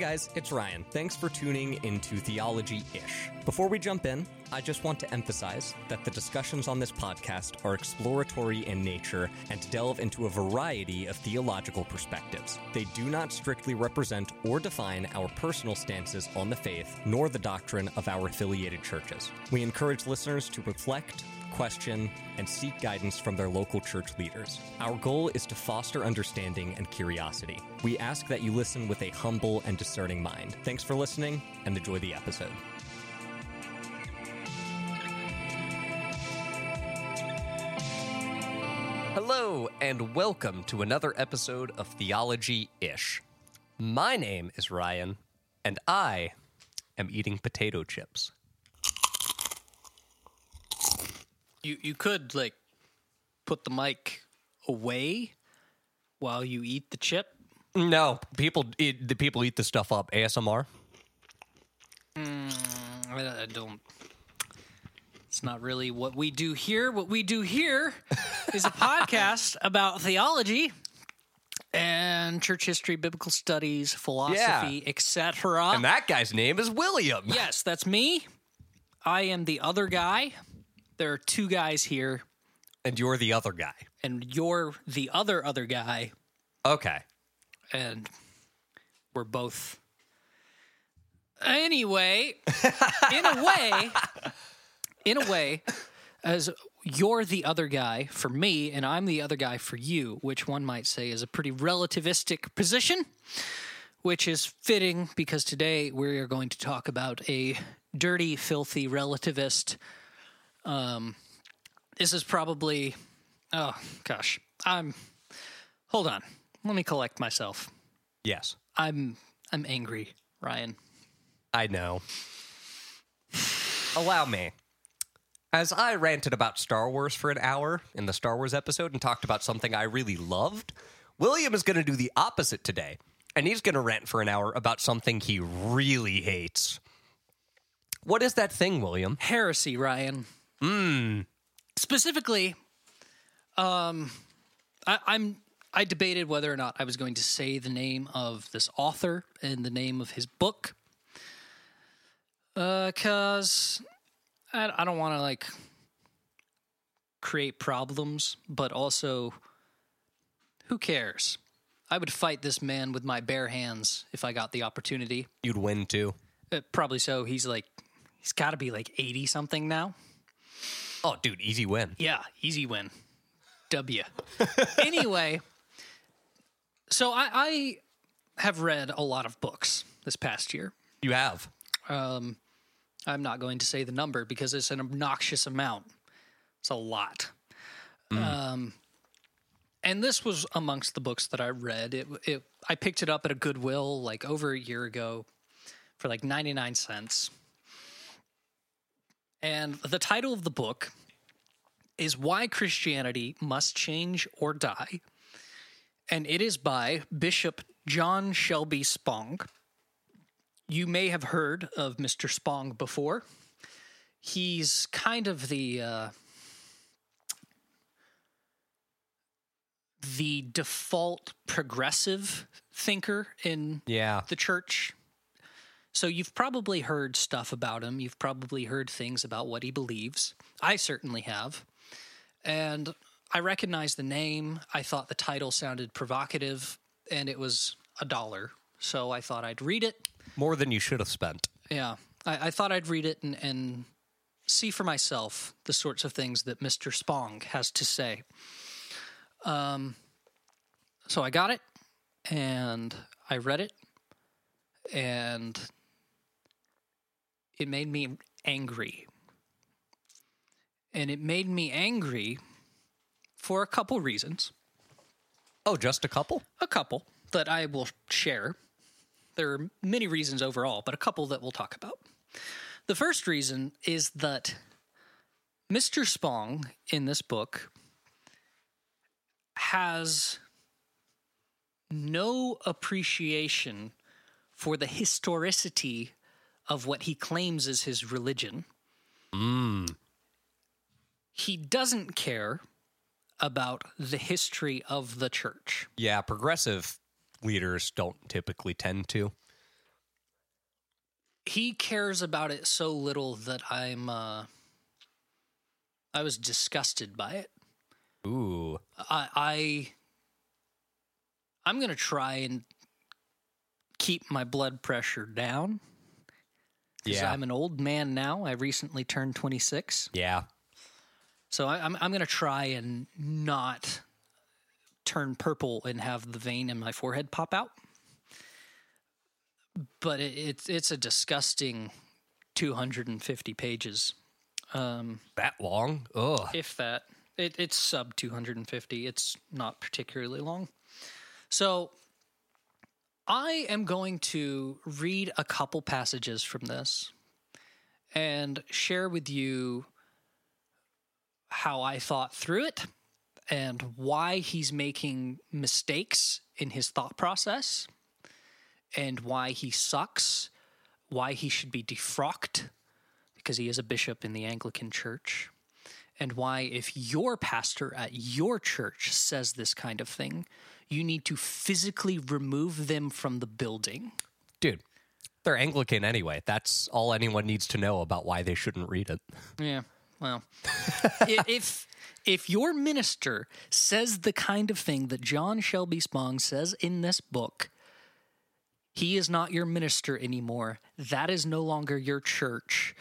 guys, it's Ryan. Thanks for tuning into Theology Ish. Before we jump in, I just want to emphasize that the discussions on this podcast are exploratory in nature and delve into a variety of theological perspectives. They do not strictly represent or define our personal stances on the faith, nor the doctrine of our affiliated churches. We encourage listeners to reflect, question, and seek guidance from their local church leaders. Our goal is to foster understanding and curiosity. We ask that you listen with a humble and discerning mind. Thanks for listening and enjoy the episode. Hello, and welcome to another episode of Theology Ish. My name is Ryan, and I am eating potato chips. You you could like put the mic away while you eat the chip. No, people eat, the people eat the stuff up. ASMR. Mm, I, I don't. It's not really what we do here. What we do here is a podcast about theology and church history, biblical studies, philosophy, etc. And that guy's name is William. Yes, that's me. I am the other guy. There are two guys here, And you're the other guy. and you're the other other guy, Okay. and we're both. Anyway, in a way, in a way, as you're the other guy for me, and I'm the other guy for you, which one might say is a pretty relativistic position, which is fitting because today we are going to talk about a dirty, filthy relativist. Um, this is probably, oh gosh, I'm. Hold on, let me collect myself. Yes. I'm I'm angry, Ryan. I know. Allow me. As I ranted about Star Wars for an hour in the Star Wars episode and talked about something I really loved, William is going to do the opposite today. And he's going to rant for an hour about something he really hates. What is that thing, William? Heresy, Ryan. Mmm. Specifically, um, I, I'm I debated whether or not I was going to say the name of this author and the name of his book, because I, I don't want to like create problems, but also, who cares? I would fight this man with my bare hands if I got the opportunity. You'd win too. Uh, probably so. He's like, he's got to be like 80 something now. Oh, dude, easy win. Yeah, easy win. W. anyway, so I, I have read a lot of books this past year. You have. Um, I'm not going to say the number because it's an obnoxious amount. It's a lot. Um, and this was amongst the books that I read. It, it, I picked it up at a Goodwill like over a year ago for like 99 cents. And the title of the book is Why Christianity Must Change or Die. And it is by Bishop John Shelby Spong. You may have heard of Mr. Spong before. He's kind of the uh, the default progressive thinker in Yeah. the church. So you've probably heard stuff about him. You've probably heard things about what he believes. I certainly have. And I recognized the name. I thought the title sounded provocative and it was a dollar. So I thought I'd read it. More than you should have spent. Yeah. I, I thought I'd read it and, and see for myself the sorts of things that Mr. Spong has to say. Um, so I got it and I read it and it made me angry. And it made me angry for a couple reasons. Oh, just a couple? A couple that I will share. There are many reasons overall, but a couple that we'll talk about. The first reason is that Mr. Spong in this book has no appreciation for the historicity of what he claims is his religion. Mm. He doesn't care about the history of the church. Yeah, progressive leaders don't typically tend to. he cares about it so little that I'm uh I was disgusted by it. Ooh. I I I'm going to try and keep my blood pressure down. Yeah. I'm an old man now. I recently turned 26. Yeah. So I, I'm I'm going to try and not turn purple and have the vein in my forehead pop out. But it, it's it's a disgusting 250 pages, um, That long? Ugh. if that. It, it's sub 250. It's not particularly long. So I am going to read a couple passages from this and share with you how I thought through it and why he's making mistakes in his thought process and why he sucks, why he should be defrocked because he is a bishop in the Anglican Church, and why, if your pastor at your church says this kind of thing, you need to physically remove them from the building. Dude, they're Anglican anyway. That's all anyone needs to know about why they shouldn't read it. Yeah. Well, if if your minister says the kind of thing that John Shelby Spong says in this book, he is not your minister anymore. That is no longer your church.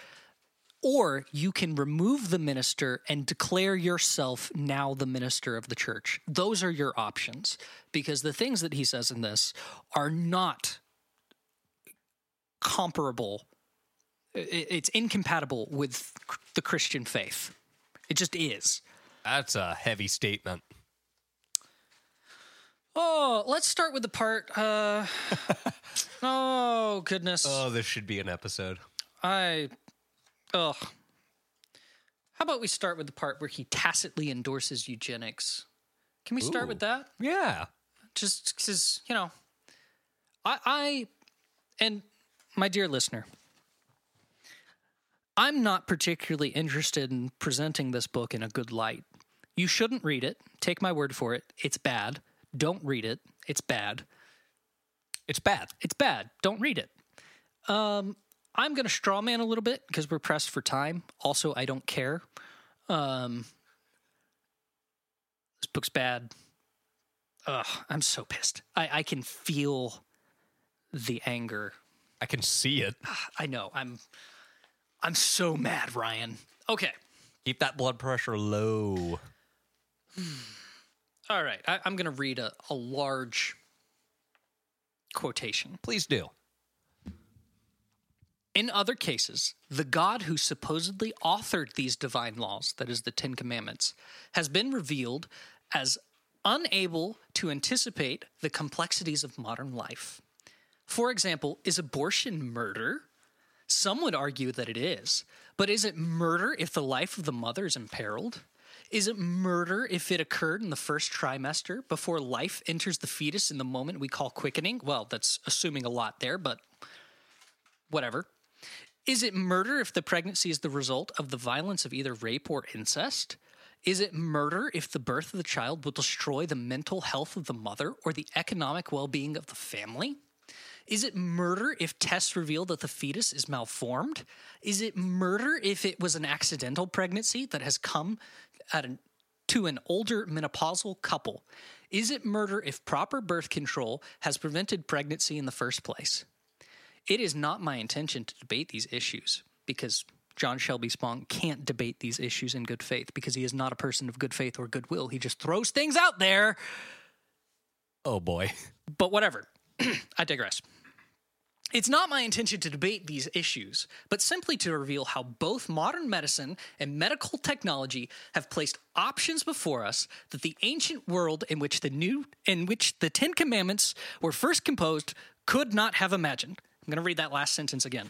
Or you can remove the minister and declare yourself now the minister of the church. Those are your options because the things that he says in this are not comparable it's incompatible with the Christian faith. It just is. That's a heavy statement. Oh, let's start with the part. Uh, oh goodness, Oh, this should be an episode. I. Oh, how about we start with the part where he tacitly endorses eugenics? Can we start Ooh. with that? Yeah. Just because you know, I, I, and my dear listener, I'm not particularly interested in presenting this book in a good light. You shouldn't read it. Take my word for it. It's bad. Don't read it. It's bad. It's bad. It's bad. Don't read it. Um, I'm going to straw man a little bit because we're pressed for time. Also, I don't care. Um, this book's bad. Ugh, I'm so pissed. I, I can feel the anger. I can see it. I know. I'm I'm so mad, Ryan. Okay. Keep that blood pressure low. All right. I, I'm going to read a, a large quotation. Please do. In other cases, the God who supposedly authored these divine laws, that is, the Ten Commandments, has been revealed as unable to anticipate the complexities of modern life. For example, is abortion murder? Some would argue that it is. But is it murder if the life of the mother is imperiled? Is it murder if it occurred in the first trimester before life enters the fetus in the moment we call quickening? Well, that's assuming a lot there, but whatever. Is it murder if the pregnancy is the result of the violence of either rape or incest? Is it murder if the birth of the child will destroy the mental health of the mother or the economic well being of the family? Is it murder if tests reveal that the fetus is malformed? Is it murder if it was an accidental pregnancy that has come an, to an older menopausal couple? Is it murder if proper birth control has prevented pregnancy in the first place? It is not my intention to debate these issues because John Shelby Spong can't debate these issues in good faith because he is not a person of good faith or goodwill. He just throws things out there. Oh boy. But whatever. I digress. It's not my intention to debate these issues, but simply to reveal how both modern medicine and medical technology have placed options before us that the ancient world in which the new in which the 10 commandments were first composed could not have imagined. I'm going to read that last sentence again.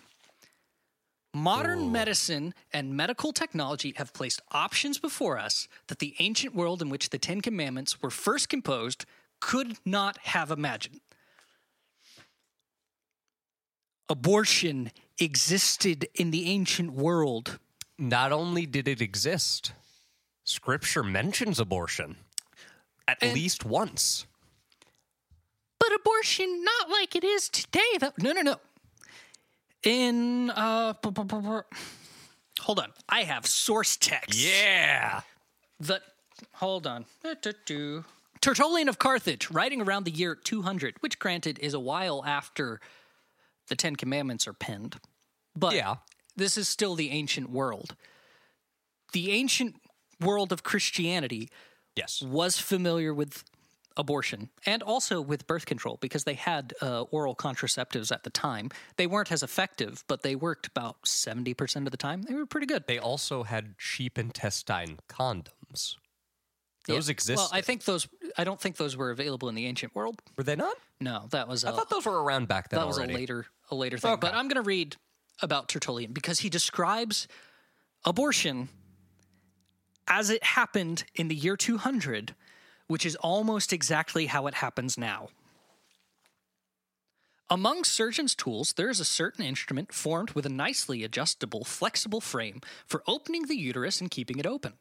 Modern medicine and medical technology have placed options before us that the ancient world in which the Ten Commandments were first composed could not have imagined. Abortion existed in the ancient world. Not only did it exist, scripture mentions abortion at And- least once. But abortion, not like it is today. Though. No, no, no. In uh, bu- bu- bu- hold on, I have source text. Yeah. The hold on. Tertullian of Carthage, writing around the year 200, which granted is a while after the Ten Commandments are penned, but Yeah. this is still the ancient world. The ancient world of Christianity Yes. was familiar with abortion and also with birth control because they had uh, oral contraceptives at the time. They weren't as effective, but they worked about 70% of the time. They were pretty good. They also had sheep intestine condoms. Those Yeah. exist. Well, I think those. I don't think those were available in the ancient world. Were they not? No, that was. I A, thought those were around back then that was already. a later, a later thing. Okay. But I'm going to read about Tertullian because he describes abortion as it happened in the year 200, which is almost exactly how it happens now. Among surgeon's tools, there is a certain instrument formed with a nicely adjustable, flexible frame for opening the uterus and keeping it open.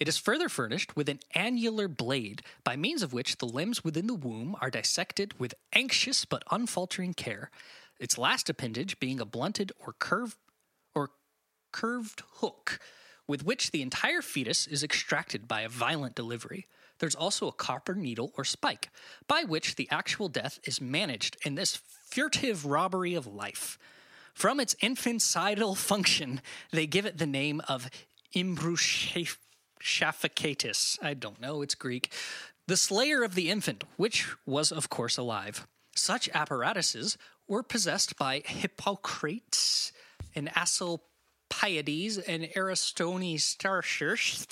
It is further furnished with an annular blade, by means of which the limbs within the womb are dissected with anxious but unfaltering care. Its last appendage being a blunted or curved or curved hook with which the entire fetus is extracted by a violent delivery. There's also a copper needle or spike by which the actual death is managed in this furtive robbery of life. From its infanticidal function, they give it the name of imbruscaficatus. I don't know, it's Greek. The slayer of the infant, which was, of course, alive. Such apparatuses were possessed by Hippocrates and Asclepiades and Aristonistarchus,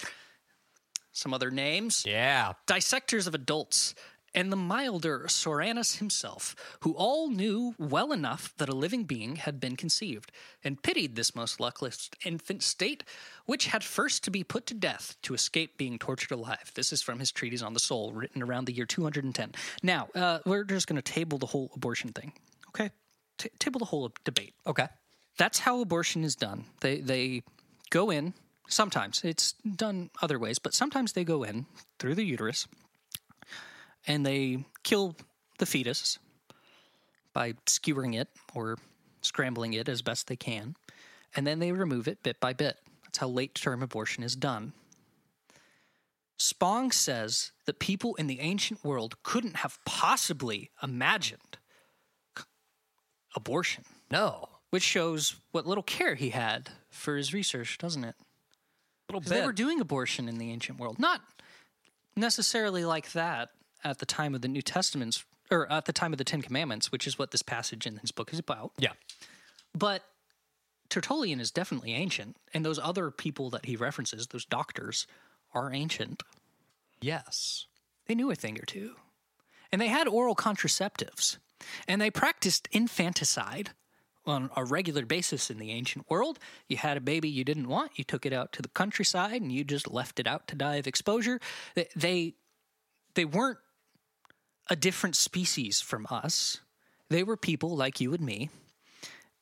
some other names Yeah. dissectors of adults, and the milder Soranus himself, who all knew well enough that a living being had been conceived, and pitied this most luckless infant state, which had first to be put to death to escape being tortured alive. This is from his treatise on the soul, written around the year 210. Now, uh, we're just going to table the whole abortion thing, okay? T- table the whole debate Okay. that's how abortion is done. They they go in. Sometimes it's done other ways, but sometimes they go in through the uterus and they kill the fetus by skewering it or scrambling it as best they can, and then they remove it bit by bit. That's how late term abortion is done. Spong says that people in the ancient world couldn't have possibly imagined abortion No. which shows what little care he had for his research, doesn't it? Little 'Cause They were doing abortion in the ancient world, not necessarily like that at the time of the New Testaments or at the time of the Ten Commandments, which is what this passage in his book is about. Yeah. But Tertullian is definitely ancient, and those other people that he references, those doctors, are ancient. Yes. They knew a thing or two. And they had oral contraceptives. And they practiced infanticide on a regular basis in the ancient world. You had a baby you didn't want, you took it out to the countryside and you just left it out to die of exposure. They they, they weren't a different species from us. They were people like you and me.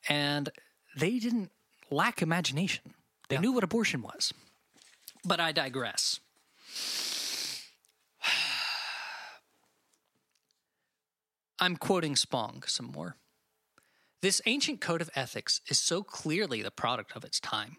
And they didn't lack imagination. They knew what abortion was. But I digress. I'm quoting Spong some more. This ancient code of ethics is so clearly the product of its time.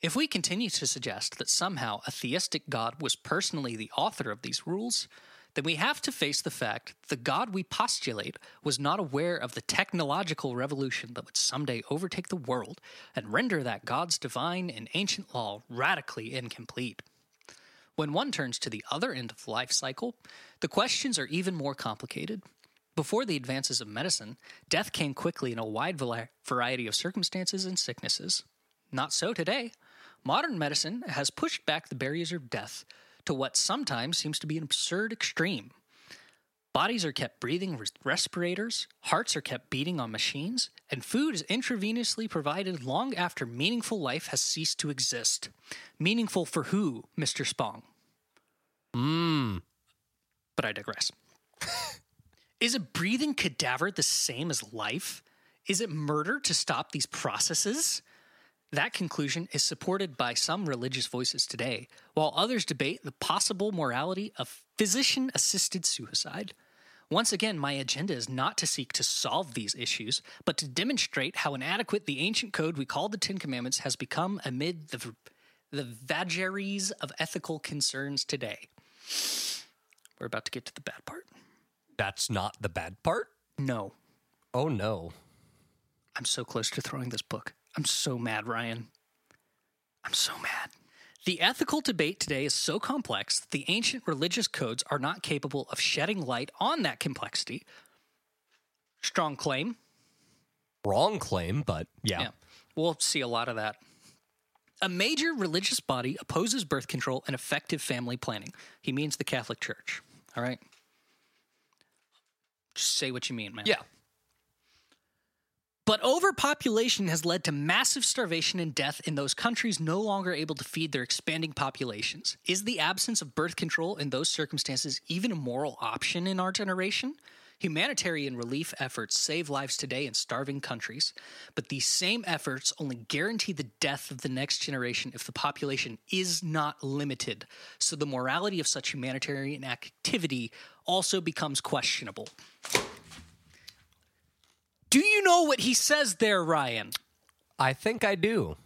If we continue to suggest that somehow a theistic God was personally the author of these rules, then we have to face the fact that the God we postulate was not aware of the technological revolution that would someday overtake the world and render that God's divine and ancient law radically incomplete. When one turns to the other end of the life cycle, the questions are even more complicated. Before the advances of medicine, death came quickly in a wide variety of circumstances and sicknesses. Not so today. Modern medicine has pushed back the barriers of death to what sometimes seems to be an absurd extreme. Bodies are kept breathing with respirators, hearts are kept beating on machines, and food is intravenously provided long after meaningful life has ceased to exist. Meaningful for who, Mr. Spong? Mmm. But I digress. Is a breathing cadaver the same as life? Is it murder to stop these processes? That conclusion is supported by some religious voices today, while others debate the possible morality of physician assisted suicide. Once again, my agenda is not to seek to solve these issues, but to demonstrate how inadequate the ancient code we call the Ten Commandments has become amid the, the vagaries of ethical concerns today. We're about to get to the bad part. That's not the bad part? No, Oh, no. I'm so close to throwing this book. I'm so mad, Ryan. I'm so mad. The ethical debate today is so complex that the ancient religious codes are not capable of shedding light on that complexity. Strong claim. Wrong claim, but yeah. Yeah. We'll see a lot of that. A major religious body opposes birth control and effective family planning. He means the Catholic Church. All right? Just say what you mean, man. Yeah. But overpopulation has led to massive starvation and death in those countries no longer able to feed their expanding populations. Is the absence of birth control in those circumstances even a moral option in our generation? Humanitarian relief efforts save lives today in starving countries, but these same efforts only guarantee the death of the next generation if the population is not limited. So the morality of such humanitarian activity also becomes questionable. Do you know what he says there, Ryan? I think I do.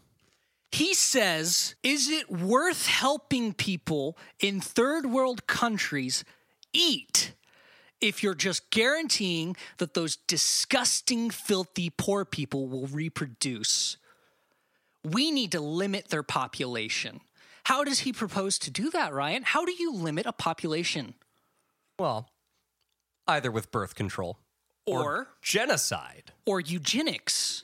He says, Is it worth helping people in third world countries eat if you're just guaranteeing that those disgusting, filthy, poor people will reproduce? We need to limit their population. How does he propose to do that, Ryan? How do you limit a population? Well, either with birth control Or, genocide. or eugenics.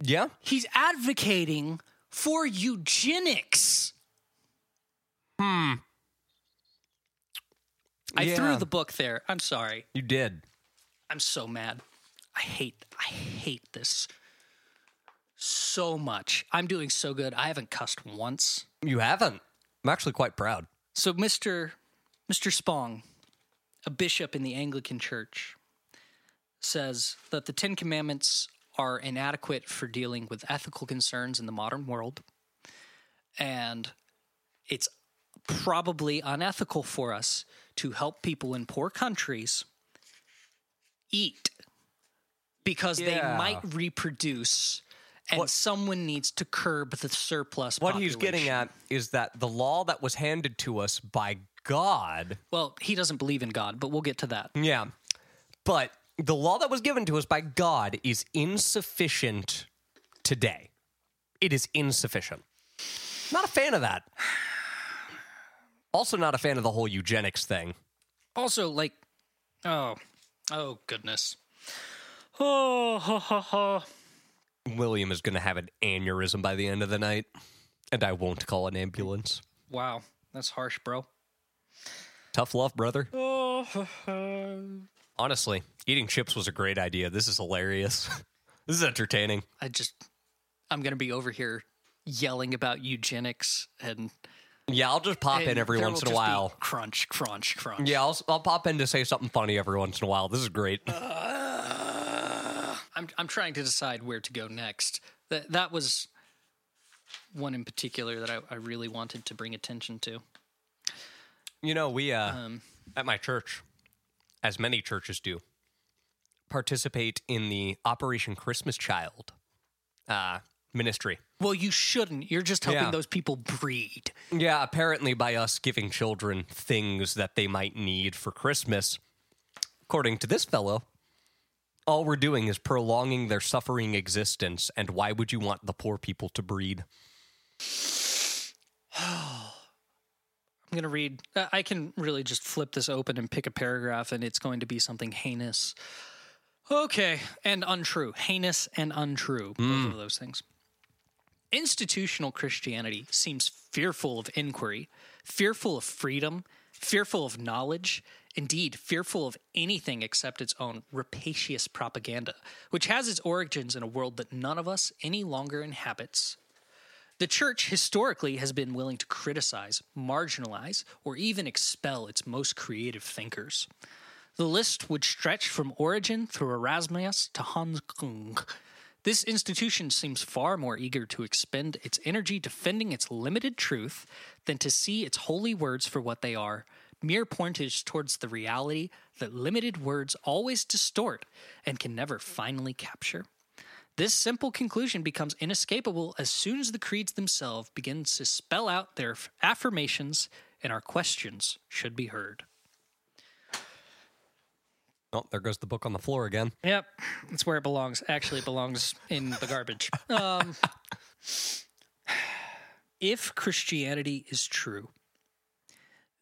Yeah. He's advocating for eugenics. Hmm. I Yeah. threw the book there. I'm sorry. You did. I'm so mad. I hate I hate this so much. I'm doing so good. I haven't cussed once. You haven't. I'm actually quite proud. So Mr. Mr. Spong, a bishop in the Anglican Church, says that the 10 commandments are inadequate for dealing with ethical concerns in the modern world and it's probably unethical for us to help people in poor countries eat because they might reproduce and someone needs to curb the surplus What he's getting at is that the law that was handed to us by God, Well, he doesn't believe in God, but we'll get to that. yeah, but the law that was given to us by God is insufficient today. It is insufficient. Not a fan of that. Also, not a fan of the whole eugenics thing. Also, like, oh, oh goodness. Oh, ha, ha, ha. William is going to have an aneurysm by the end of the night, and I won't call an ambulance. wow, that's harsh, bro. Tough love, brother. Oh, ha, ha. Honestly, eating chips was a great idea. This is hilarious. this is entertaining. I just, I'm gonna be over here yelling about eugenics and, Yeah, I'll just pop and in every once in a while. Crunch, crunch, crunch. Yeah, I'll, I'll pop in to say something funny every once in a while. This is great. I'm, I'm trying to decide where to go next. That that was one in particular that I, I really wanted to bring attention to. You know, we uh, Um, at my church, as many churches do, participate in the Operation Christmas Child uh, ministry. Well, you shouldn't. You're just helping Yeah. those people breed. Yeah, apparently by us giving children things that they might need for Christmas, according to this fellow, all we're doing is prolonging their suffering existence. And why would you want the poor people to breed? I'm going to read. uh, I can really just flip this open and pick a paragraph, and it's going to be something heinous. Okay, and untrue. Heinous and untrue. Both of those things. Institutional Christianity seems fearful of inquiry, fearful of freedom, fearful of knowledge, indeed, fearful of anything except its own rapacious propaganda, which has its origins in a world that none of us any longer inhabits. The church historically has been willing to criticize, marginalize, or even expel its most creative thinkers. The list would stretch from Origen through Erasmus to Hans Kung. This institution seems far more eager to expend its energy defending its limited truth than to see its holy words for what they are mere pointers towards the reality that limited words always distort and can never finally capture. This simple conclusion becomes inescapable as soon as the creeds themselves begin to spell out their affirmations and our questions should be heard. Oh, there goes the book on the floor again. Yep, that's where it belongs. Actually, it belongs in the garbage. Um, if Christianity is true,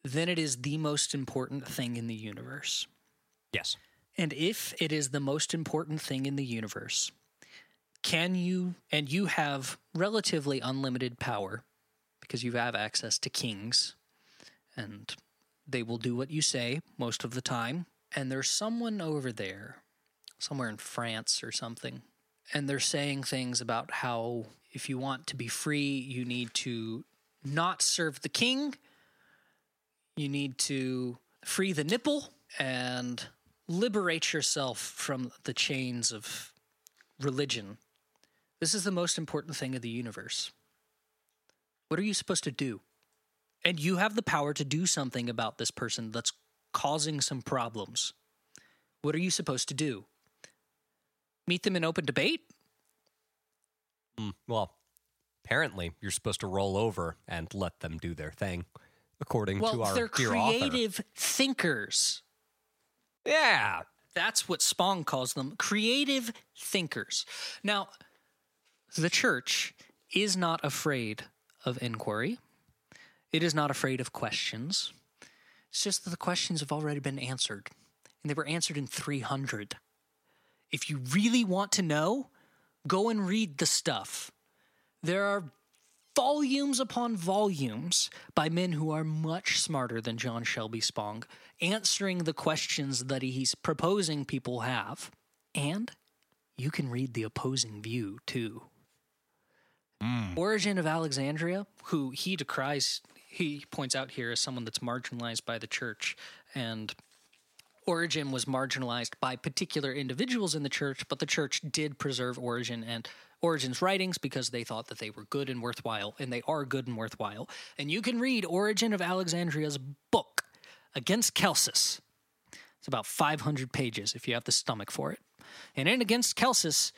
then it is the most important thing in the universe. Yes. And if it is the most important thing in the universe, can you, and you have relatively unlimited power because you have access to kings and they will do what you say most of the time. And there's someone over there, somewhere in France or something, and they're saying things about how if you want to be free, you need to not serve the king, you need to free the nipple and liberate yourself from the chains of religion. This is the most important thing of the universe. What are you supposed to do? And you have the power to do something about this person that's causing some problems. What are you supposed to do? Meet them in open debate? Mm, well, apparently you're supposed to roll over and let them do their thing, according well, to our they're dear creative thinkers. Yeah. That's what Spong calls them creative thinkers. Now, the church is not afraid of inquiry, it is not afraid of questions. It's just that the questions have already been answered, and they were answered in 300. If you really want to know, go and read the stuff. There are volumes upon volumes by men who are much smarter than John Shelby Spong, answering the questions that he's proposing people have. And you can read the opposing view too. Mm. Origen of Alexandria, who he decries, he points out here as someone that's marginalized by the church. And Origen was marginalized by particular individuals in the church, but the church did preserve Origen and Origen's writings because they thought that they were good and worthwhile, and they are good and worthwhile. And you can read Origen of Alexandria's book, Against Celsus. It's about 500 pages if you have the stomach for it. And in Against Celsus,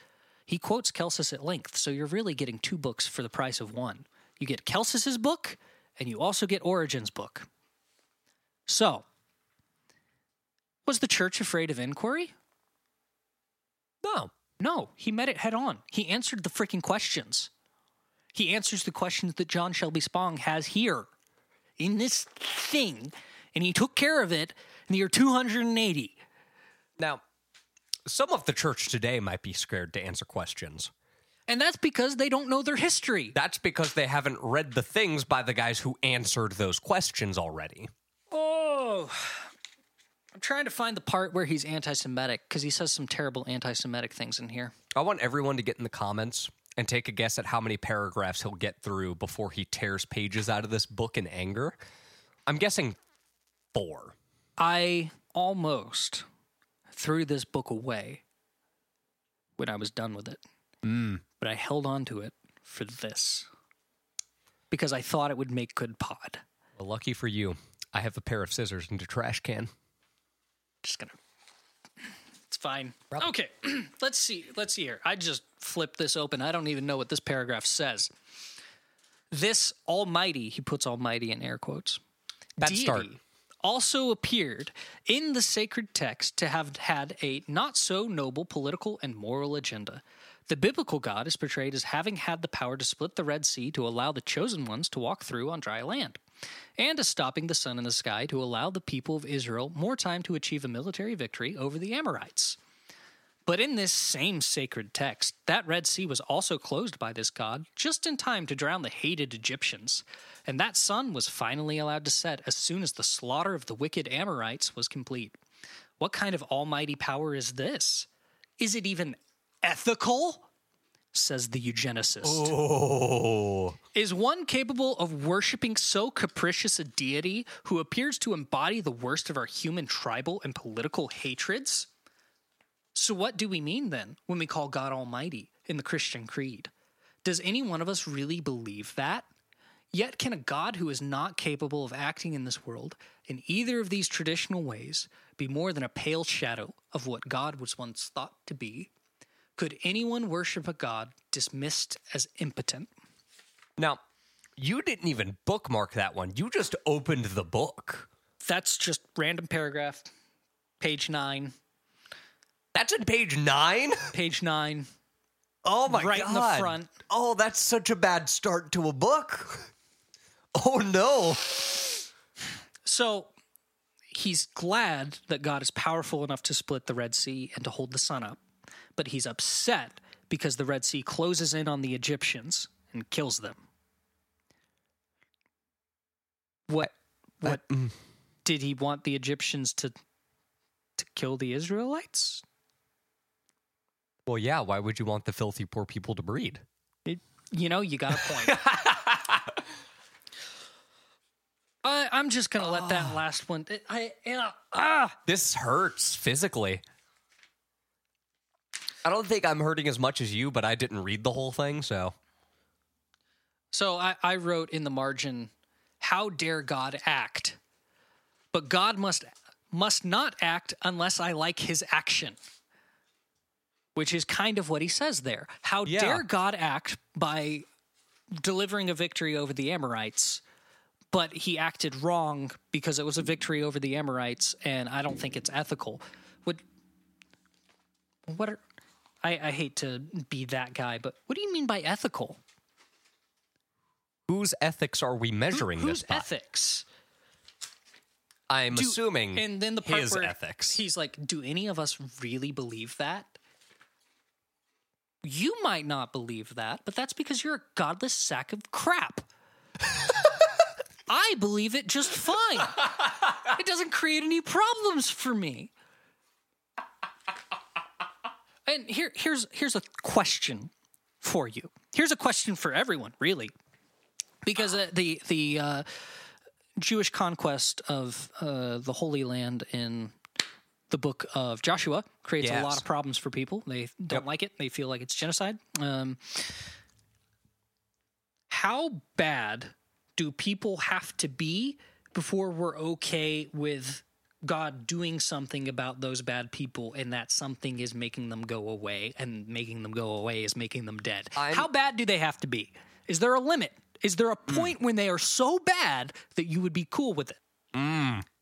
he quotes Celsus at length, so you're really getting two books for the price of one. You get Celsus's book, and you also get Origen's book. So, was the church afraid of inquiry? No. No, he met it head on. He answered the freaking questions. He answers the questions that John Shelby Spong has here in this thing, and he took care of it in the year 280. Now, some of the church today might be scared to answer questions. And that's because they don't know their history. That's because they haven't read the things by the guys who answered those questions already. Oh, I'm trying to find the part where he's anti Semitic because he says some terrible anti Semitic things in here. I want everyone to get in the comments and take a guess at how many paragraphs he'll get through before he tears pages out of this book in anger. I'm guessing four. I almost threw this book away when I was done with it. Mm. But I held on to it for this because I thought it would make good pod. Well, lucky for you, I have a pair of scissors and a trash can. Just gonna. It's fine. Okay, let's see. Let's see here. I just flipped this open. I don't even know what this paragraph says. This Almighty, he puts Almighty in air quotes. Bad start. Also appeared in the sacred text to have had a not so noble political and moral agenda. The biblical God is portrayed as having had the power to split the Red Sea to allow the chosen ones to walk through on dry land, and as stopping the sun in the sky to allow the people of Israel more time to achieve a military victory over the Amorites. But in this same sacred text, that Red Sea was also closed by this god just in time to drown the hated Egyptians, and that sun was finally allowed to set as soon as the slaughter of the wicked Amorites was complete. What kind of almighty power is this? Is it even ethical? Says the eugenicist. Oh. Is one capable of worshiping so capricious a deity who appears to embody the worst of our human tribal and political hatreds? So, what do we mean then when we call God Almighty in the Christian creed? Does any one of us really believe that? Yet can a God who is not capable of acting in this world in either of these traditional ways be more than a pale shadow of what God was once thought to be? Could anyone worship a God dismissed as impotent? Now, you didn't even bookmark that one. You just opened the book. That's just random paragraph, page nine, That's in page nine. page nine. Oh my Right god! Right in the front. Oh, that's such a bad start to a book. Oh no! So he's glad that God is powerful enough to split the Red Sea and to hold the sun up, but he's upset because the Red Sea closes in on the Egyptians and kills them. What what uh, mm. did he want the Egyptians to to kill the Israelites? Well, yeah. Why would you want the filthy poor people to breed? It, you know, you got a point. I, I'm just gonna let that last one. I, yeah, ah. This hurts physically. I don't think I'm hurting as much as you, but I didn't read the whole thing, so So I, I wrote in the margin, "How dare God act? But God must must not act unless I like His action." Which is kind of what he says there. How Yeah. dare God act by delivering a victory over the Amorites, but he acted wrong because it was a victory over the Amorites, and I don't think it's ethical. What? What are? I, I hate to be that guy, but what do you mean by ethical? whose ethics are we measuring Whose this by? ethics? I'm Do- assuming and then the part his where ethics. He's like, do any of us really believe that? You might not believe that, but that's because you're a godless sack of crap. I believe it just fine. it doesn't create any problems for me. And here, here's here's a question for you. Here's a question for everyone, really, because uh, the the uh, Jewish conquest of uh, the Holy Land in the book of Joshua creates a lot of problems for people. They don't like it. They feel like it's genocide. Um, how bad do people have to be before we're okay with God doing something about those bad people and that something is making them go away and making them go away is making them dead? I'm- How bad do they have to be? Is there a limit? Is there a point when they are so bad that you would be cool with it?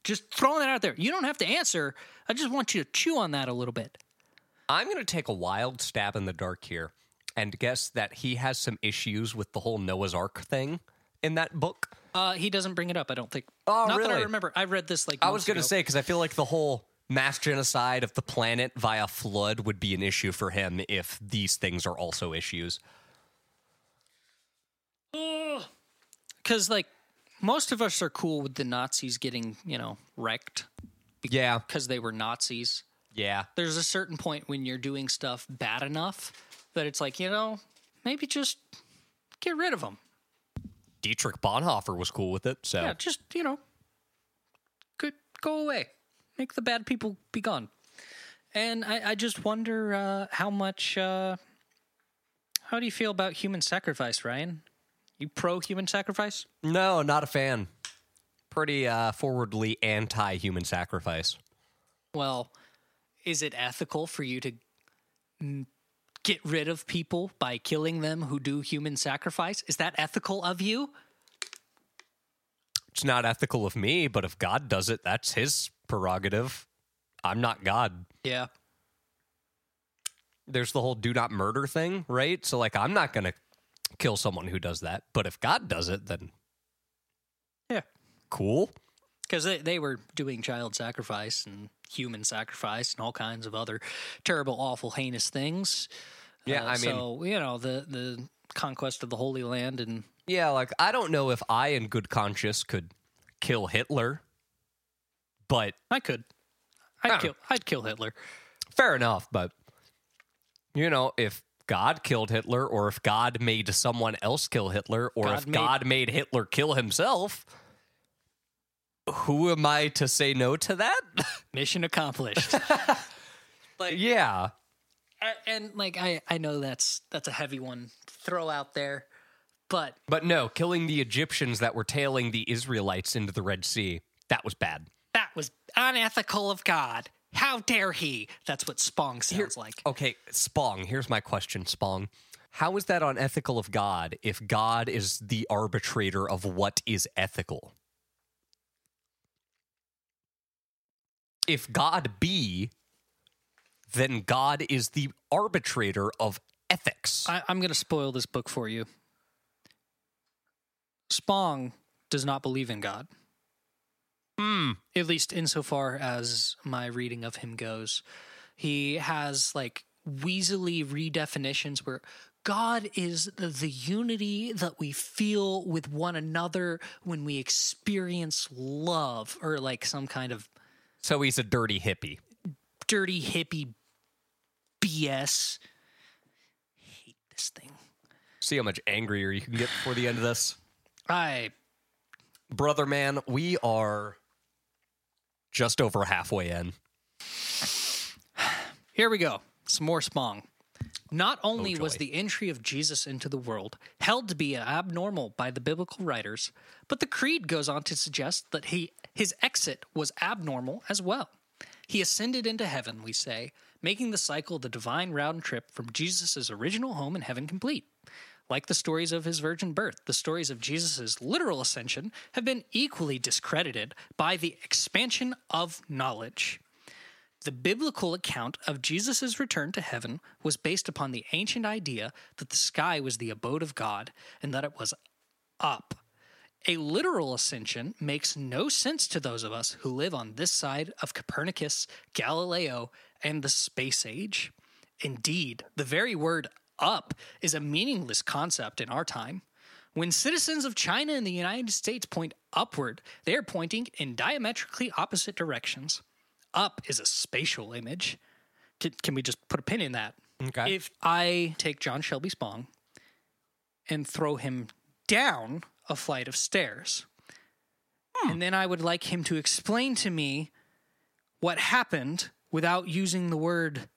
Just throwing that out there. You don't have to answer. I just want you to chew on that a little bit. I'm going to take a wild stab in the dark here and guess that he has some issues with the whole Noah's Ark thing in that book. Uh, he doesn't bring it up. I don't think. Oh, Not that I remember. I read this like. I was going to say because I feel like the whole mass genocide of the planet via flood would be an issue for him if these things are also issues. because like most of us are cool with the Nazis getting you know wrecked Yeah, because they were Nazis. yeah. There's a certain point when you're doing stuff bad enough that it's like you know maybe just get rid of them. Dietrich Bonhoeffer was cool with it, so Yeah, just you know, good go away, make the bad people be gone. And I, I just wonder uh, how much. Uh, how do you feel about human sacrifice, Ryan? You pro human sacrifice? no, not a fan. Pretty uh, forwardly anti-human sacrifice. Well, is it ethical for you to mm, get rid of people by killing them who do human sacrifice? Is that ethical of you? It's not ethical of me, but if God does it, that's his prerogative. I'm not God. Yeah. There's the whole do not murder thing, right? So, like, I'm not going to kill someone who does that. But if God does it, then Yeah. cool. Because they, they were doing child sacrifice and human sacrifice and all kinds of other terrible, awful, heinous things. Yeah, Uh, I mean, so you know the the conquest of the Holy Land and yeah, like, I don't know if I, in good conscience, could kill Hitler, but I could, I'd kill, I'd kill Hitler. fair enough. But, you know, if God killed Hitler, or if God made someone else kill Hitler, or God if made- God made Hitler kill himself, who am I to say no to that? Mission accomplished. yeah. I- and like I, I know that's that's a heavy one to throw out there, But But no, killing the Egyptians that were tailing the Israelites into the Red Sea. That was bad. that was unethical of God. How dare he? That's what Spong sounds like. Okay, Spong, here's my question, Spong. How is that unethical of God if God is the arbitrator of what is ethical? If God be, then God is the arbitrator of ethics. I, I'm going to spoil this book for you. Spong does not believe in God. Hmm. At least insofar as my reading of him goes. He has like weaselly redefinitions where God is the, the unity that we feel with one another when we experience love or like some kind of So he's a dirty hippie. dirty hippie BS. hate this thing. See how much angrier you can get before the end of this? I Brother man, we are just over halfway in. Here we go. Some more Spong. Not only Oh, was the entry of Jesus into the world held to be abnormal by the biblical writers, but the creed goes on to suggest that he his exit was abnormal as well. He ascended into heaven, we say, making the cycle the divine round trip from Jesus' original home in heaven complete. Like the stories of his virgin birth, the stories of Jesus' literal ascension have been equally discredited by the expansion of knowledge. The biblical account of Jesus' return to heaven was based upon the ancient idea that the sky was the abode of God and that it was up. A literal ascension makes no sense to those of us who live on this side of Copernicus, Galileo, and the space age. Indeed, the very word up is a meaningless concept in our time. When citizens of China and the United States point upward, they are pointing in diametrically opposite directions. Up is a spatial image. Can, we just put a pin in that? Okay. If I take John Shelby Spong and throw him down a flight of stairs, hmm. and then I would like him to explain to me what happened without using the word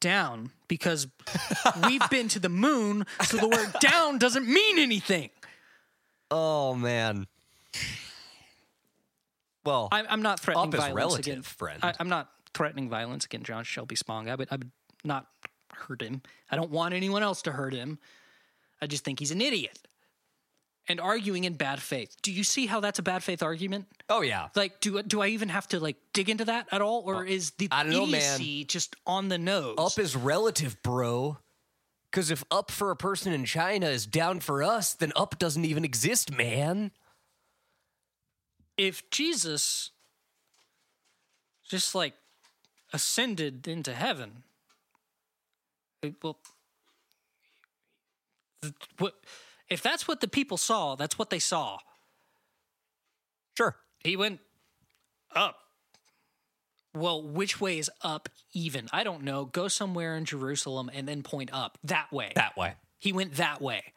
down because we've been to the moon, so the word down doesn't mean anything. Oh man. Well, I'm, I'm not threatening violence relative, against friend. I, I'm not threatening violence against John Shelby Spong. I would, I would not hurt him. I don't want anyone else to hurt him. I just think he's an idiot and arguing in bad faith. Do you see how that's a bad faith argument? oh yeah. Like, do do I even have to like dig into that at all, or oh, is the I don't know, man. just on the nose? Up is relative, bro. Because if up for a person in China is down for us, then up doesn't even exist, man. if Jesus just like ascended into heaven, it- well, th- what if that's what the people saw? That's what they saw. Sure. He went up. Well, which way is up even? I don't know. Go somewhere in Jerusalem and then point up that way. That way. He went that way.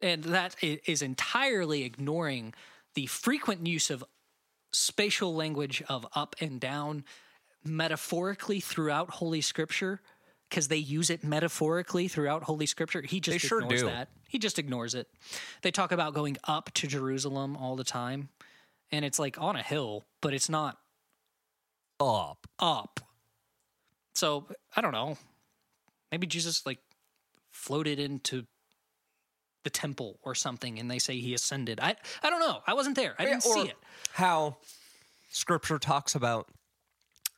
And that is entirely ignoring the frequent use of spatial language of up and down metaphorically throughout Holy Scripture because they use it metaphorically throughout Holy Scripture. He just They ignores do. that. He just ignores it. They talk about going up to Jerusalem all the time, and it's like on a hill, but it's not Up. up. So I don't know. Maybe Jesus like floated into the temple or something, and they say he ascended. I I don't know. I wasn't there. I didn't see it. How scripture talks about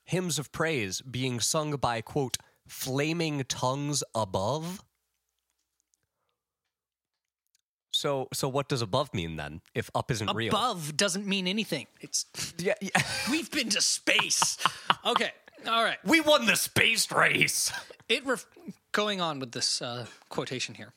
hymns of praise being sung by, quote, flaming tongues above. So, so what does above mean then? If up isn't real, Above doesn't mean anything. It's yeah, yeah. we've been to space. okay. All right. we won the space race. It ref- going on with this uh, quotation here.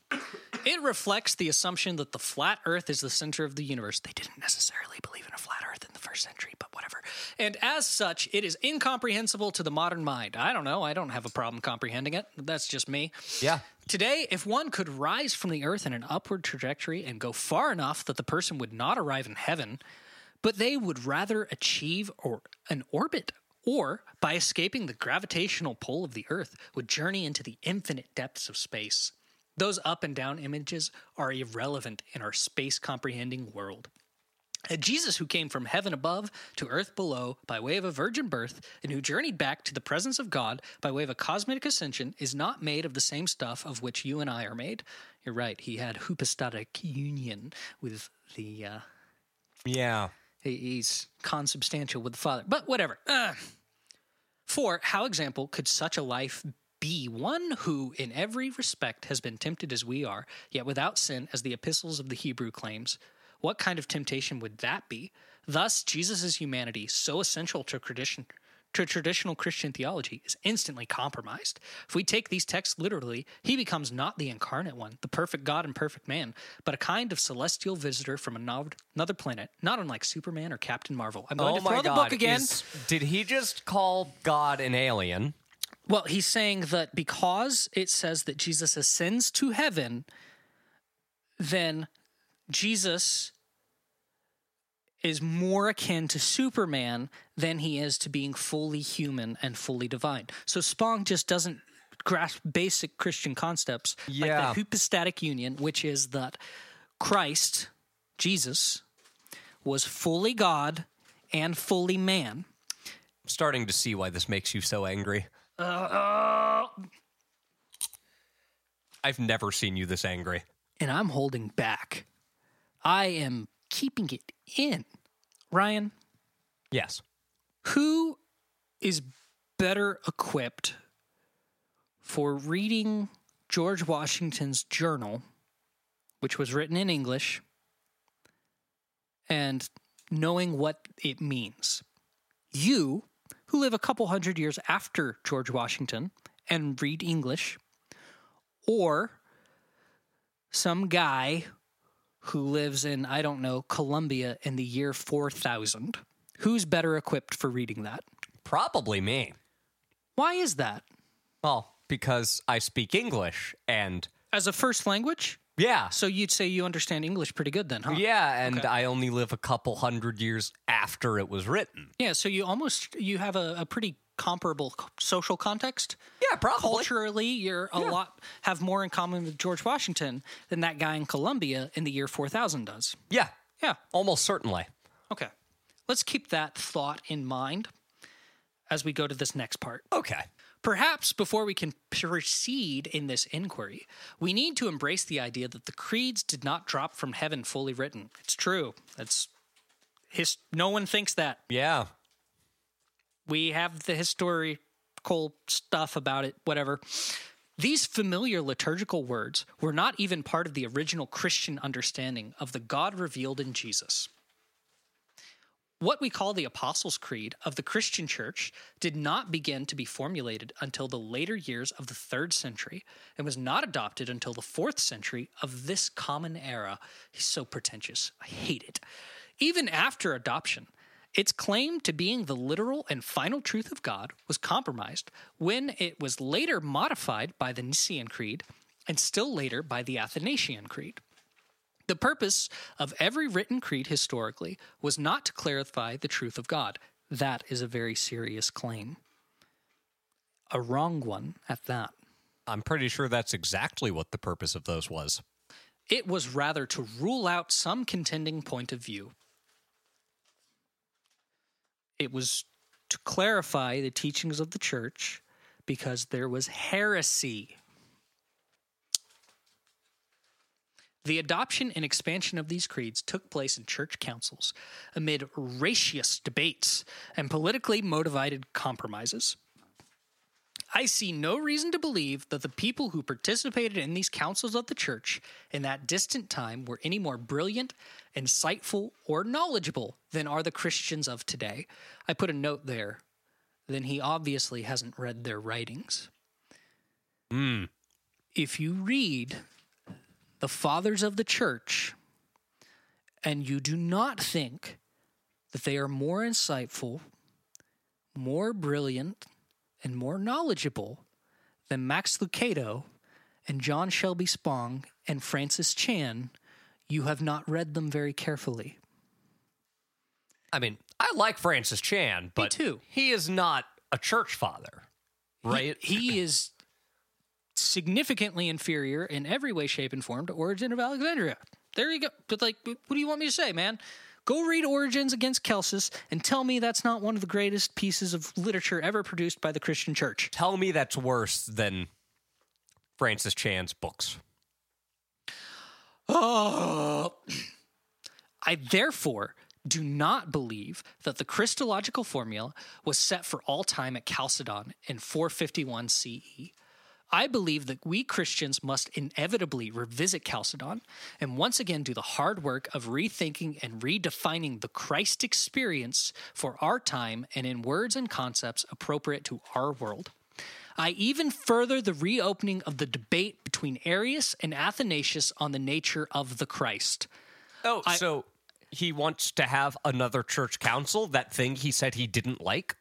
It reflects the assumption that the flat Earth is the center of the universe. They didn't necessarily believe in a flat Earth in the first century, but whatever. And as such, it is incomprehensible to the modern mind. I don't know. I don't have a problem comprehending it. That's just me. Yeah. Today, if one could rise from the earth in an upward trajectory and go far enough that the person would not arrive in heaven, but they would rather achieve or an orbit, or by escaping the gravitational pull of the earth, would journey into the infinite depths of space. Those up and down images are irrelevant in our space comprehending world. A Jesus who came from heaven above to earth below by way of a virgin birth and who journeyed back to the presence of God by way of a cosmic ascension is not made of the same stuff of which you and I are made. You're right. He had hypostatic union with the. Uh, Yeah. he- he's consubstantial with the Father. But whatever. Ugh. For how example could such a life be one who in every respect has been tempted as we are, yet without sin, as the epistles of the Hebrew claims? What kind of temptation would that be? Thus, Jesus' humanity, so essential to tradition to traditional Christian theology, is instantly compromised. If we take these texts literally, he becomes not the incarnate one, the perfect God and perfect man, but a kind of celestial visitor from another planet, not unlike Superman or Captain Marvel. I'm going Oh to throw the God. book again. Is- did he just call God an alien? Well, he's saying that because it says that Jesus ascends to heaven, then Jesus is more akin to Superman than he is to being fully human and fully divine. So Spong just doesn't grasp basic Christian concepts like the hypostatic union, which is that Christ, Jesus, was fully God and fully man. I'm starting to see why this makes you so angry. Uh, uh. I've never seen you this angry. and I'm holding back. I am keeping it in. Ryan, Yes. who is better equipped for reading George Washington's journal, which was written in English, and knowing what it means? You, who live a couple hundred years after George Washington and read English, or some guy who lives in, I don't know, Colombia in the year 4000. Who's better equipped for reading that? Probably me. Why is that? Well, because I speak English and As a first language? Yeah. So you'd say you understand English pretty good then, huh? Yeah, and I only live a couple hundred years after it was written. Yeah, so you almost you have a, a pretty comparable social context. Yeah, probably. Culturally, you're a lot have more in common with George Washington than that guy in Colombia in the year 4000 does. Yeah, Yeah. almost certainly. Okay. Let's keep that thought in mind as we go to this next part. Okay. Perhaps before we can proceed in this inquiry, we need to embrace the idea that the creeds did not drop from heaven fully written. It's true. That's his no one thinks that. Yeah. We have the historical stuff about it, whatever. These familiar liturgical words were not even part of the original Christian understanding of the God revealed in Jesus. What we call the Apostles' Creed of the Christian Church did not begin to be formulated until the later years of the third century and was not adopted until the fourth century of this common era. He's so pretentious. I hate it. Even after adoption, its claim to being the literal and final truth of God was compromised when it was later modified by the Nicene Creed and still later by the Athanasian Creed. The purpose of every written creed historically was not to clarify the truth of God. That is a very serious claim. A wrong one at that. I'm pretty sure that's exactly what the purpose of those was. It was rather to rule out some contending point of view. It was to clarify the teachings of the church because there was heresy. The adoption and expansion of these creeds took place in church councils amid racious debates and politically motivated compromises. I see no reason to believe that the people who participated in these councils of the church in that distant time were any more brilliant, insightful, or knowledgeable than are the Christians of today. I put a note there. Then he obviously hasn't read their writings. Hmm. If you read the fathers of the church and you do not think that they are more insightful, more brilliant, and more knowledgeable than Max Lucado and John Shelby Spong and Francis Chan, you have not read them very carefully. I mean, I like Francis Chan, but he is not a church father, right? He is significantly inferior in every way, shape, and form to Origen of Alexandria. There you go. But like, what do you want me to say, man? Go read Origen's against Celsus and tell me that's not one of the greatest pieces of literature ever produced by the Christian Church. Tell me that's worse than Francis Chan's books. Oh. I therefore do not believe that the Christological formula was set for all time at Chalcedon in 451 CE. I believe that we Christians must inevitably revisit Chalcedon and once again do the hard work of rethinking and redefining the Christ experience for our time and in words and concepts appropriate to our world. I even further the reopening of the debate between Arius and Athanasius on the nature of the Christ. Oh, so he wants to have another church council, that thing he said he didn't like?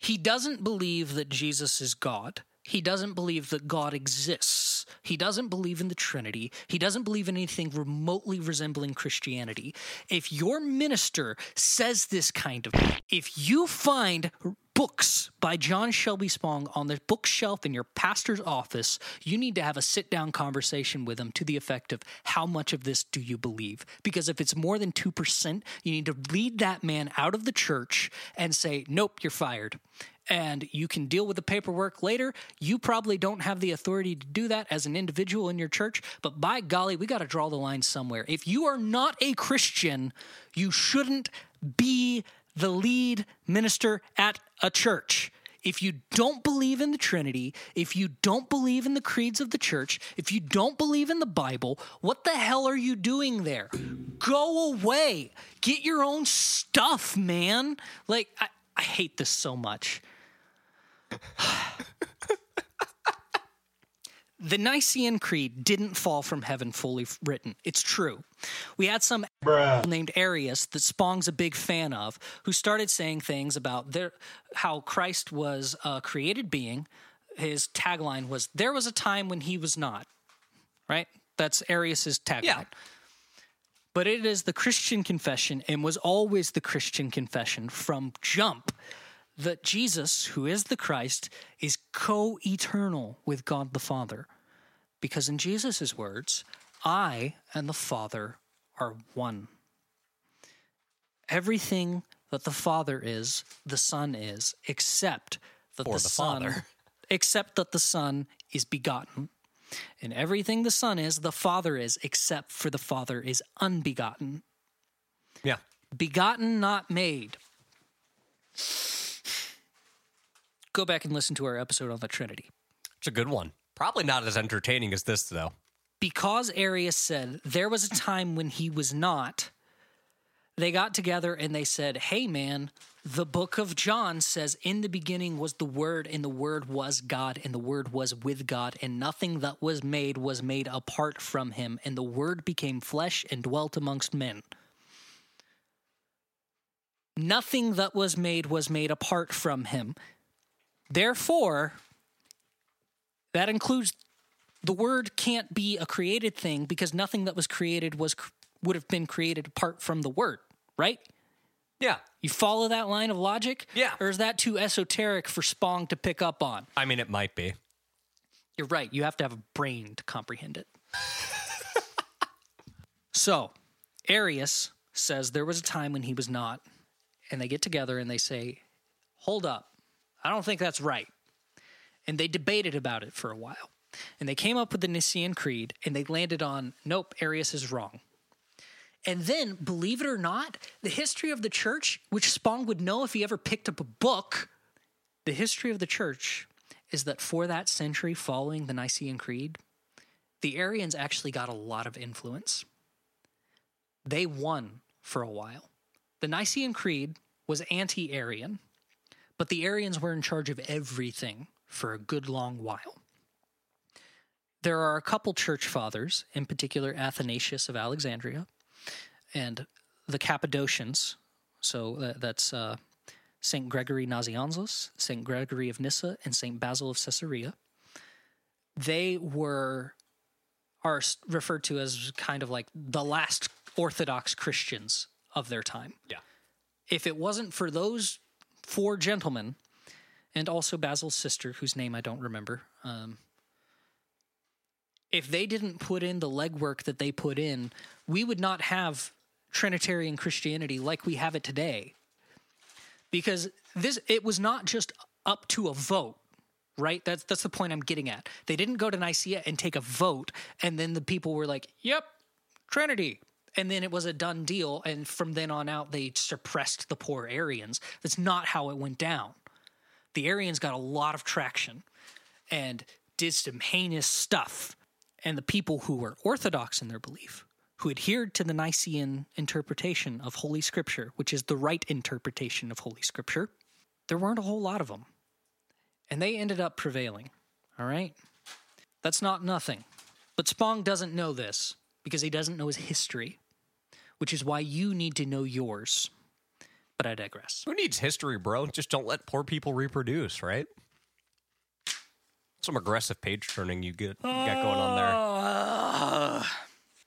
He doesn't believe that Jesus is God. He doesn't believe that God exists. He doesn't believe in the Trinity. He doesn't believe in anything remotely resembling Christianity. If your minister says this kind of, if you find books by John Shelby Spong on the bookshelf in your pastor's office, you need to have a sit down conversation with him to the effect of how much of this do you believe? Because if it's more than 2%, you need to lead that man out of the church and say, nope, you're fired and you can deal with the paperwork later. You probably don't have the authority to do that as an individual in your church, but by golly, we got to draw the line somewhere. If you are not a Christian, you shouldn't be the lead minister at a church. If you don't believe in the Trinity, if you don't believe in the creeds of the church, if you don't believe in the Bible, what the hell are you doing there? Go away. Get your own stuff, man. Like, I, I hate this so much. the Nicene Creed didn't fall from heaven fully written. It's true. We had some Bruh. named Arius that Spong's a big fan of, who started saying things about their, how Christ was a created being. His tagline was, There was a time when he was not. Right? That's Arius's tagline. Yeah. But it is the Christian confession and was always the Christian confession from jump that Jesus, who is the Christ, is co eternal with God the Father. Because in Jesus' words, I and the Father are one. Everything that the Father is, the Son is, except that the, the Son, Father. except that the Son is begotten. And everything the Son is, the Father is, except for the Father is unbegotten. Yeah. Begotten, not made go back and listen to our episode on the Trinity. It's a good one. Probably not as entertaining as this, though. Because Arius said there was a time when he was not, they got together and they said, Hey, man, the book of John says, In the beginning was the Word, and the Word was God, and the Word was with God, and nothing that was made was made apart from him, and the Word became flesh and dwelt amongst men. Nothing that was made was made apart from him. Therefore, that includes the word can't be a created thing because nothing that was created was would have been created apart from the word, right? Yeah. You follow that line of logic? Yeah. Or is that too esoteric for Spong to pick up on? I mean, it might be. You're right. You have to have a brain to comprehend it. so, Arius says there was a time when he was not, and they get together and they say, Hold up. I don't think that's right. And they debated about it for a while. And they came up with the Nicene Creed and they landed on nope, Arius is wrong. And then, believe it or not, the history of the church, which Spong would know if he ever picked up a book, the history of the church is that for that century following the Nicene Creed, the Arians actually got a lot of influence. They won for a while. The Nicene Creed was anti Arian, but the Arians were in charge of everything for a good long while. There are a couple church fathers, in particular Athanasius of Alexandria and the Cappadocians. So that's uh, St. Gregory Nazianzus, St. Gregory of Nyssa, and St. Basil of Caesarea. They were are referred to as kind of like the last Orthodox Christians of their time. Yeah. If it wasn't for those four gentlemen and also Basil's sister, whose name I don't remember, um, if they didn't put in the legwork that they put in, we would not have Trinitarian Christianity like we have it today. Because this it was not just up to a vote, right? That's that's the point I'm getting at. They didn't go to Nicaea and take a vote, and then the people were like, "Yep, Trinity." And then it was a done deal, and from then on out, they suppressed the poor Arians. That's not how it went down. The Arians got a lot of traction and did some heinous stuff. And the people who were orthodox in their belief, who adhered to the Nicene interpretation of Holy Scripture, which is the right interpretation of Holy Scripture, there weren't a whole lot of them. And they ended up prevailing. All right? That's not nothing. But Spong doesn't know this because he doesn't know his history, which is why you need to know yours. But I digress. Who needs history, bro? Just don't let poor people reproduce, right? Some aggressive page turning you get you got going on there. Ah.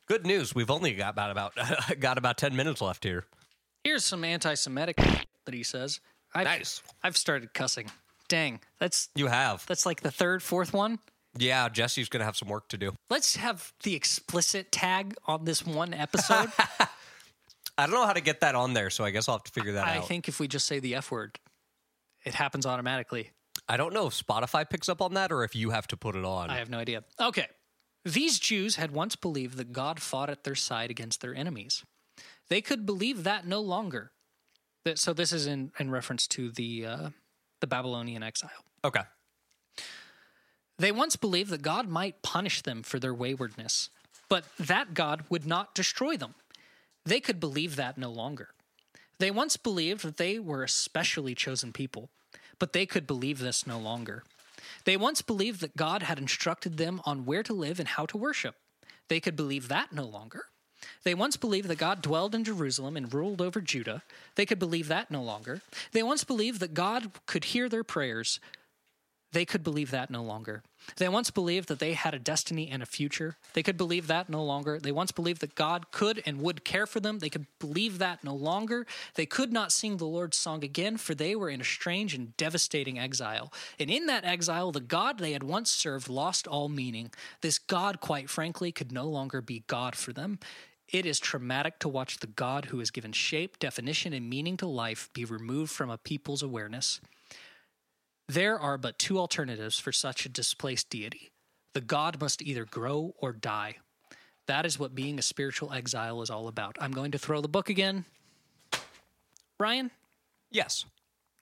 Good news. We've only got about about got about ten minutes left here. Here's some anti-Semitic that he says. I've, Nice. I've started cussing. Dang, that's You have. that's like the third, fourth one. Yeah, Jesse's gonna have some work to do. Let's have the explicit tag on this one episode. I don't know how to get that on there, so I guess I'll have to figure that I out. I think if we just say the F word, it happens automatically. I don't know if Spotify picks up on that or if you have to put it on. I have no idea. Okay. These Jews had once believed that God fought at their side against their enemies. They could believe that no longer. That- So this is in, in reference to the uh, the Babylonian exile. okay. They once believed that God might punish them for their waywardness, but that God would not destroy them. They could believe that no longer. They once believed that they were a specially chosen people, but they could believe this no longer. They once believed that God had instructed them on where to live and how to worship. They could believe that no longer. They once believed that God dwelled in Jerusalem and ruled over Judah. They could believe that no longer. They once believed that God could hear their prayers. They could believe that no longer. They once believed that they had a destiny and a future. They could believe that no longer. They once believed that God could and would care for them. They could believe that no longer. They could not sing the Lord's song again, for they were in a strange and devastating exile. And in that exile, the God they had once served lost all meaning. This God, quite frankly, could no longer be God for them. It is traumatic to watch the God who has given shape, definition, and meaning to life be removed from a people's awareness. There are but two alternatives for such a displaced deity. The god must either grow or die. That is what being a spiritual exile is all about. I'm going to throw the book again. Ryan, Yes.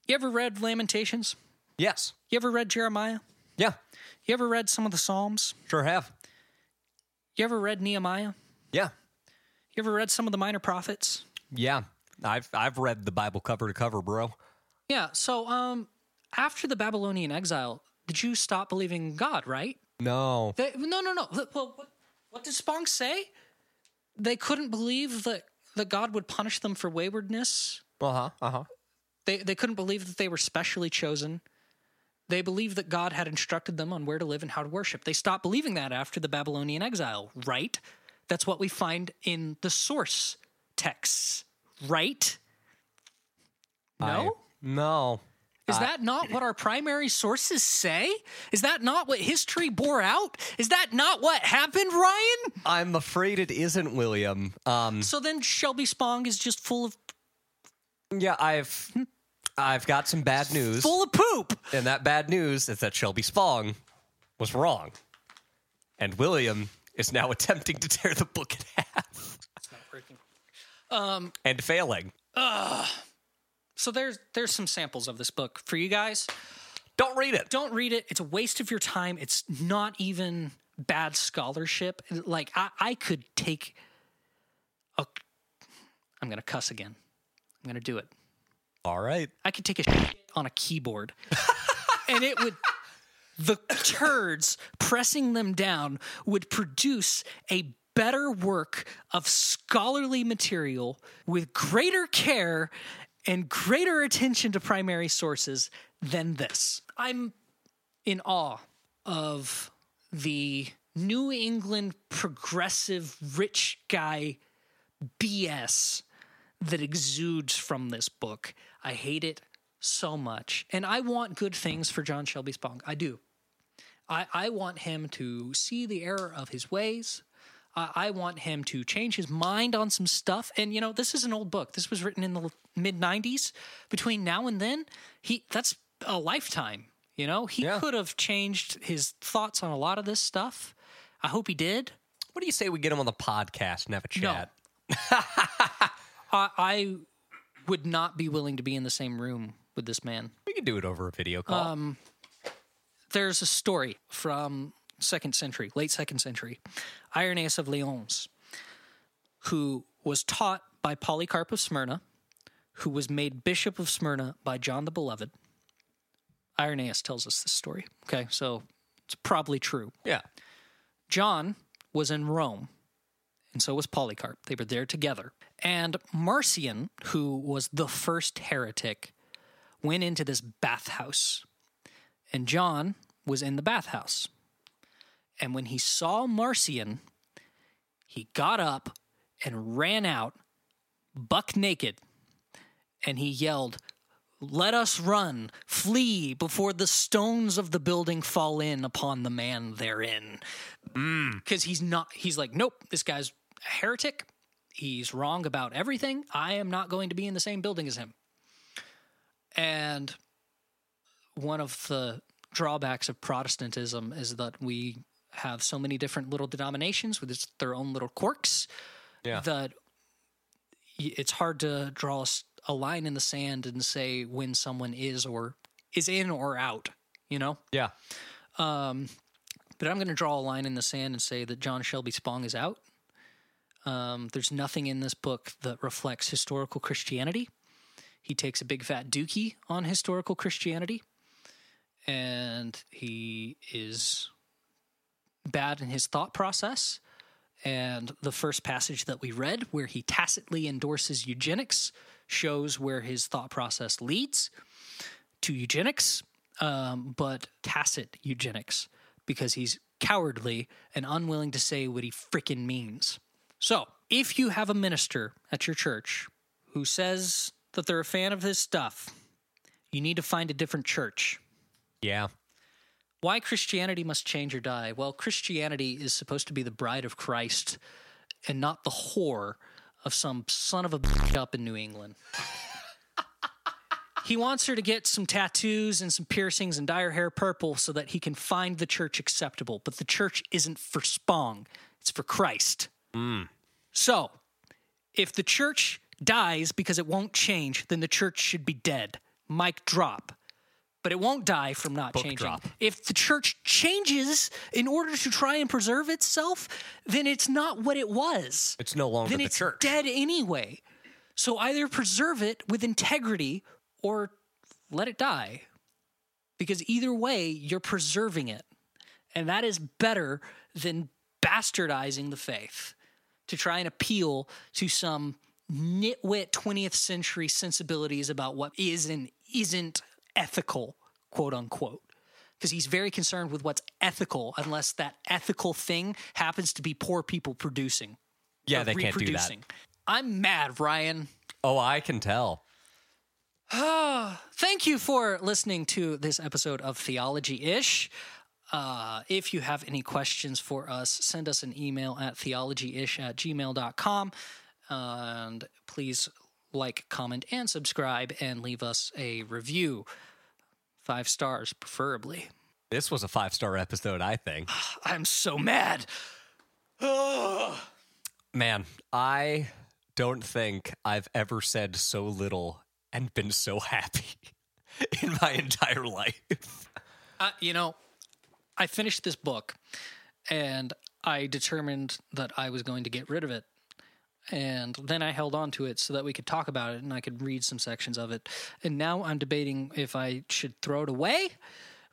you ever read Lamentations? Yes. You ever read Jeremiah? Yeah. You ever read some of the Psalms? Sure have. You ever read Nehemiah? Yeah. You ever read some of the minor prophets? Yeah. I've I've read the Bible cover to cover, bro. Yeah, so um after the Babylonian exile, did you stop believing in God, right? No. They, no, no, no. Well, what, what did Spong say? They couldn't believe that, that God would punish them for waywardness. Uh huh. Uh huh. They, they couldn't believe that they were specially chosen. They believed that God had instructed them on where to live and how to worship. They stopped believing that after the Babylonian exile, right? That's what we find in the source texts, right? No? No. Is that not what our primary sources say? Is that not what history bore out? Is that not what happened, Ryan? I'm afraid it isn't, William. Um. So then Shelby Spong is just full of Yeah. I've I've got some bad news, full of poop. and that bad news is that Shelby Spong was wrong, and William is now attempting to tear the book in half It's not working. Um, and failing. So there's there's some samples of this book for you guys. Don't read it. Don't read it. It's a waste of your time. It's not even bad scholarship. Like I, I could take a I'm gonna cuss again. I'm gonna do it. All right. I could take a shit on a keyboard and it would the turds pressing them down would produce a better work of scholarly material with greater care and greater attention to primary sources than this. I'm in awe of the New England progressive rich guy BS that exudes from this book. I hate it. so much. And I want good things for John Shelby Spong. I do. I, I want him to see the error of his ways. I, I want him to change his mind on some stuff. And you know, this is an old book. This was written in the mid '90s. Between now and then, he that's a lifetime. You know, he Yeah. could have changed his thoughts on a lot of this stuff. I hope he did. What do you say we get him on the podcast and have a chat? I, I would not be willing to be in the same room with this man. We can do it over a video call. Um, There's a story from second century, late second century, Irenaeus of Lyons, who was taught by Polycarp of Smyrna, who was made bishop of Smyrna by John the Beloved. Irenaeus tells us this story. Okay, so it's probably true. yeah. John was in Rome, and so was Polycarp. They were there together. And Marcion, who was the first heretic, went into this bathhouse. And John was in the bathhouse. And when he saw Marcion, he got up and ran out, buck naked, and he yelled, let us run, flee before the stones of the building fall in upon the man therein. Mm. Because he's not, he's like, nope, this guy's a heretic. He's wrong about everything. I am not going to be in the same building as him. And one of the drawbacks of Protestantism is that we have so many different little denominations with its, their own little quirks Yeah. that it's hard to draw a line in the sand and say when someone is or is in or out, you know? yeah. But I'm going to draw a line in the sand and say that John Shelby Spong is out. Um, there's nothing in this book that reflects historical Christianity. He takes a big fat dookie on historical Christianity, and he is bad in his thought process. And the first passage that we read, where he tacitly endorses eugenics, shows where his thought process leads to eugenics, um, but tacit eugenics because he's cowardly and unwilling to say what he frickin' means. So, if you have a minister at your church who says that they're a fan of this stuff, you need to find a different church. Yeah. Why Christianity must change or die? Well, Christianity is supposed to be the bride of Christ and not the whore of some son of a bitch up in New England. he wants her to get some tattoos and some piercings and dye her hair purple so that he can find the church acceptable. But the church isn't for Spong, it's for Christ. Mm. So, if the church dies because it won't change, then the church should be dead. Mic drop. But it won't die from not changing. drop. If the church changes in order to try and preserve itself, then it's not what it was. It's no longer then the it's church. dead anyway. So either preserve it with integrity or let it die. Because either way, you're preserving it. And that is better than bastardizing the faith to try and appeal to some nitwit 20th century sensibilities about what is and isn't ethical, quote unquote. Because he's very concerned with what's ethical, unless that ethical thing happens to be poor people producing. Yeah, they can't do that. I'm mad, Ryan. Oh, I can tell. Thank you for listening to this episode of Theology Ish. Uh, if you have any questions for us, send us an email at theologyish at gmail.com. And please like, comment, and subscribe and leave us a review. Five stars, preferably. This was a five star episode, I think. I'm so mad. Man, I don't think I've ever said so little and been so happy in my entire life. Uh, you know, I finished this book and I determined that I was going to get rid of it. And then I held on to it so that we could talk about it and I could read some sections of it. And now I'm debating if I should throw it away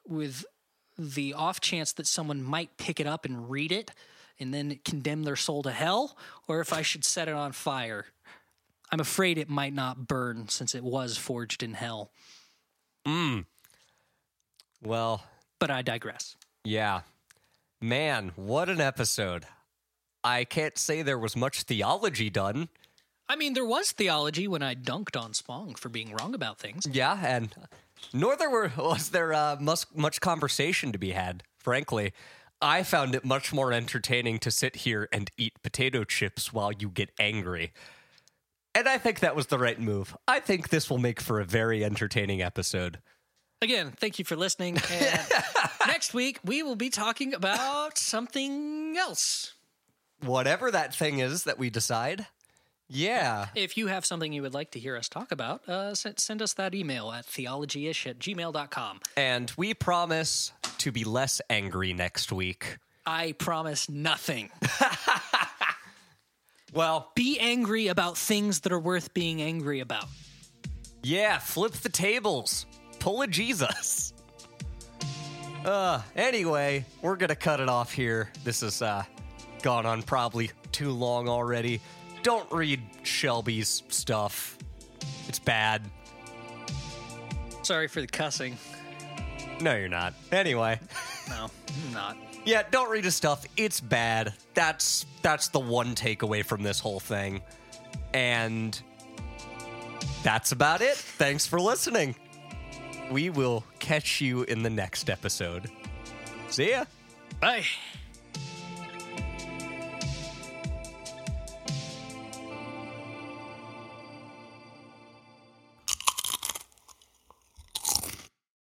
with the off chance that someone might pick it up and read it and then condemn their soul to hell, or if I should set it on fire. I'm afraid it might not burn since it was forged in hell. Hmm. Well, But I digress. yeah. Man, what an episode. I can't say there was much theology done, I mean, there was theology when I dunked on Spong for being wrong about things. Yeah, and nor there were, was there uh, much, much conversation to be had, frankly. I found it much more entertaining to sit here and eat potato chips while you get angry. And I think that was the right move. I think this will make for a very entertaining episode. Again, thank you for listening. And next week, we will be talking about something else. Whatever that thing is that we decide. Yeah. If you have something you would like to hear us talk about, uh, send, send us that email at theologyish at gmail.com. And we promise to be less angry next week. I promise nothing. Well, Be angry about things that are worth being angry about. yeah, flip the tables. Pull a Jesus. Uh, anyway, we're gonna cut it off here. This is uh, gone on probably too long already. Don't read Shelby's stuff. It's bad. Sorry for the cussing. No, you're not. Anyway. No, I'm not. Yeah, don't read his stuff. It's bad. That's that's the one takeaway from this whole thing. And that's about it. Thanks for listening. We will catch you in the next episode. See ya. Bye.